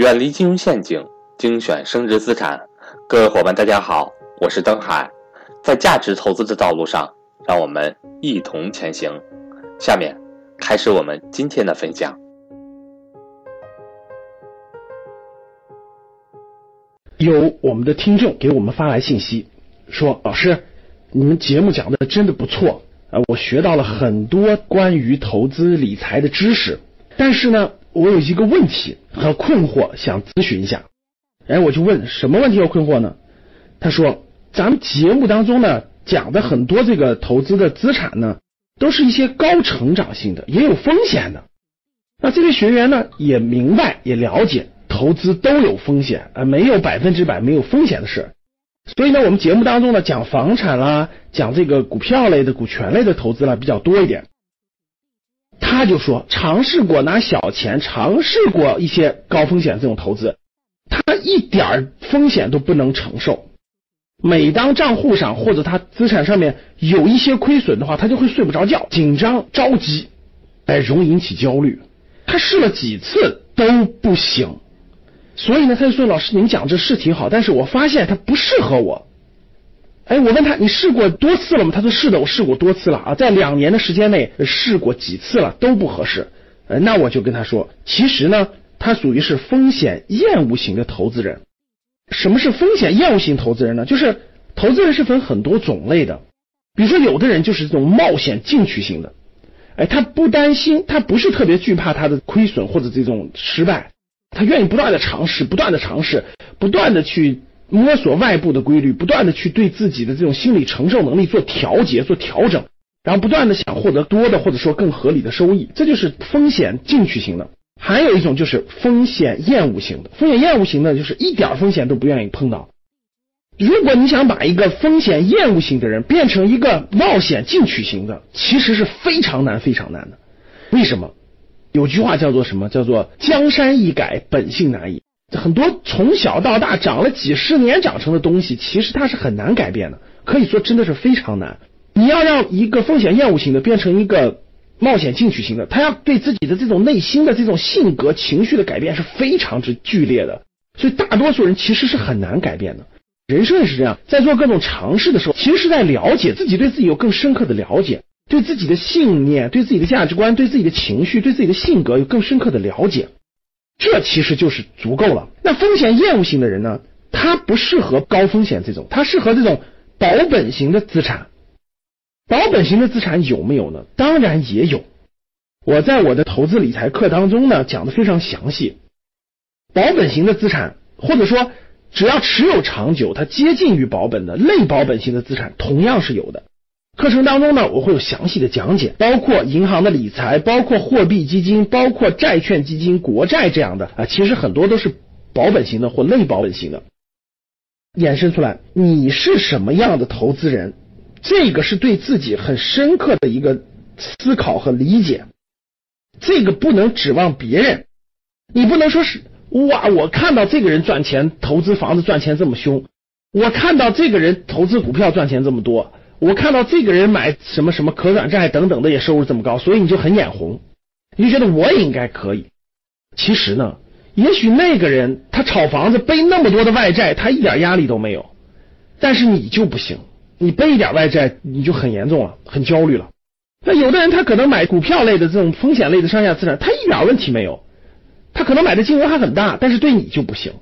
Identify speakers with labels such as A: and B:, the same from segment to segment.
A: 远离金融陷阱，精选升值资产。各位伙伴，大家好，我是登海。在价值投资的道路上，让我们一同前行。下面开始我们今天的分享。
B: 有我们的听众给我们发来信息，说：“老师，你们节目讲的真的不错啊，我学到了很多关于投资理财的知识。但是呢，我有一个问题和困惑，想咨询一下。哎，我就问什么问题和困惑呢？他说，咱们节目当中呢讲的很多这个投资的资产呢，都是一些高成长性的，也有风险的。那这位学员呢也明白也了解。”投资都有风险啊，没有百分之百没有风险的事。所以呢，我们节目当中呢讲房产啦，讲这个股票类的、股权类的投资啦比较多一点。他就说尝试过拿小钱，尝试过一些高风险这种投资，他一点风险都不能承受。每当账户上或者他资产上面有一些亏损的话，他就会睡不着觉，紧张着急，哎，容易引起焦虑。他试了几次都不行。所以呢，他就说：“老师，您讲这是挺好，但是我发现它不适合我。”哎，我问他：“你试过多次了吗？”他说：“是的，我试过多次了啊，在两年的时间内试过几次了，都不合适。”呃，那我就跟他说：“其实呢，他属于是风险厌恶型的投资人。什么是风险厌恶型投资人呢？就是投资人是分很多种类的，比如说有的人就是这种冒险进取型的，哎，他不担心，他不是特别惧怕他的亏损或者这种失败。”他愿意不断的尝试，不断的尝试，不断的去摸索外部的规律，不断的去对自己的这种心理承受能力做调节、做调整，然后不断的想获得多的或者说更合理的收益，这就是风险进取型的。还有一种就是风险厌恶型的，风险厌恶型的就是一点风险都不愿意碰到。如果你想把一个风险厌恶型的人变成一个冒险进取型的，其实是非常难、非常难的。为什么？有句话叫做什么？叫做江山易改，本性难移。很多从小到大长了几十年长成的东西，其实它是很难改变的。可以说真的是非常难。你要让一个风险厌恶型的变成一个冒险进取型的，他要对自己的这种内心的这种性格情绪的改变是非常之剧烈的。所以大多数人其实是很难改变的。人生也是这样，在做各种尝试的时候，其实是在了解自己，对自己有更深刻的了解。对自己的信念、对自己的价值观、对自己的情绪、对自己的性格有更深刻的了解，这其实就是足够了。那风险厌恶型的人呢？他不适合高风险这种，他适合这种保本型的资产。保本型的资产有没有呢？当然也有。我在我的投资理财课当中呢讲的非常详细。保本型的资产，或者说只要持有长久，它接近于保本的类保本型的资产，同样是有的。课程当中呢，我会有详细的讲解，包括银行的理财，包括货币基金，包括债券基金、国债这样的啊，其实很多都是保本型的或类保本型的。衍生出来，你是什么样的投资人？这个是对自己很深刻的一个思考和理解，这个不能指望别人，你不能说是哇，我看到这个人赚钱，投资房子赚钱这么凶，我看到这个人投资股票赚钱这么多。我看到这个人买什么什么可转债等等的也收入这么高，所以你就很眼红，你就觉得我也应该可以。其实呢，也许那个人他炒房子背那么多的外债，他一点压力都没有，但是你就不行，你背一点外债你就很严重了，很焦虑了。那有的人他可能买股票类的这种风险类的上下资产，他一点问题没有，他可能买的金额还很大，但是对你就不行。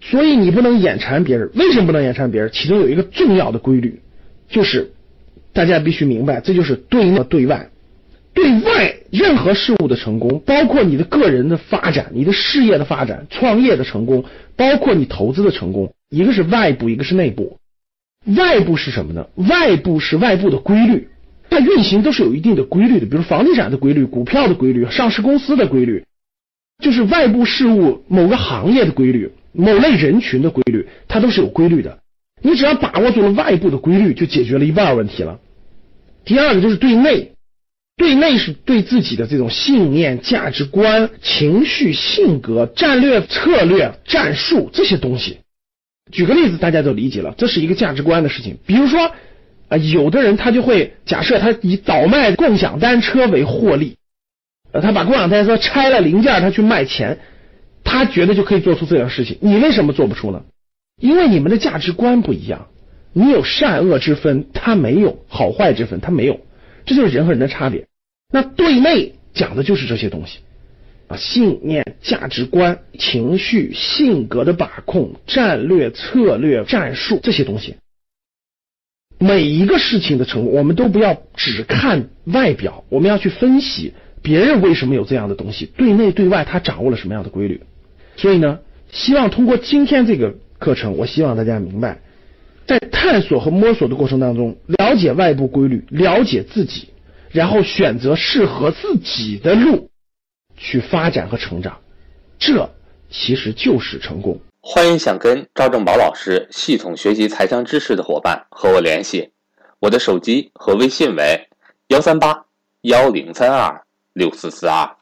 B: 所以你不能眼馋别人，为什么不能眼馋别人？其中有一个重要的规律。就是大家必须明白，这就是对内对外。对外任何事物的成功，包括你的个人的发展、你的事业的发展、创业的成功，包括你投资的成功，一个是外部，一个是内部。外部是什么呢？外部是外部的规律，它运行都是有一定的规律的，比如房地产的规律、股票的规律、上市公司的规律，就是外部事物某个行业的规律、某类人群的规律，它都是有规律的。你只要把握住了外部的规律，就解决了一半问题了。第二个就是对内，对内是对自己的这种信念、价值观、情绪、性格、战略、策略、战术这些东西。举个例子，大家都理解了，这是一个价值观的事情。比如说啊，有的人他就会假设他以倒卖共享单车为获利，呃，他把共享单车拆了零件，他去卖钱。他觉得就可以做出这样的事情，你为什么做不出呢？因为你们的价值观不一样，你有善恶之分，他没有好坏之分，他没有，这就是人和人的差别。那对内讲的就是这些东西啊，信念、价值观、情绪、性格的把控、战略、策略、战术这些东西。每一个事情的成功，我们都不要只看外表，我们要去分析别人为什么有这样的东西，对内对外他掌握了什么样的规律。所以呢，希望通过今天这个课程，我希望大家明白，在探索和摸索的过程当中，了解外部规律，了解自己，然后选择适合自己的路去发展和成长，这其实就是成功。
A: 欢迎想跟赵正宝老师系统学习财商知识的伙伴和我联系，我的手机和微信为幺三八幺零三二六四四二。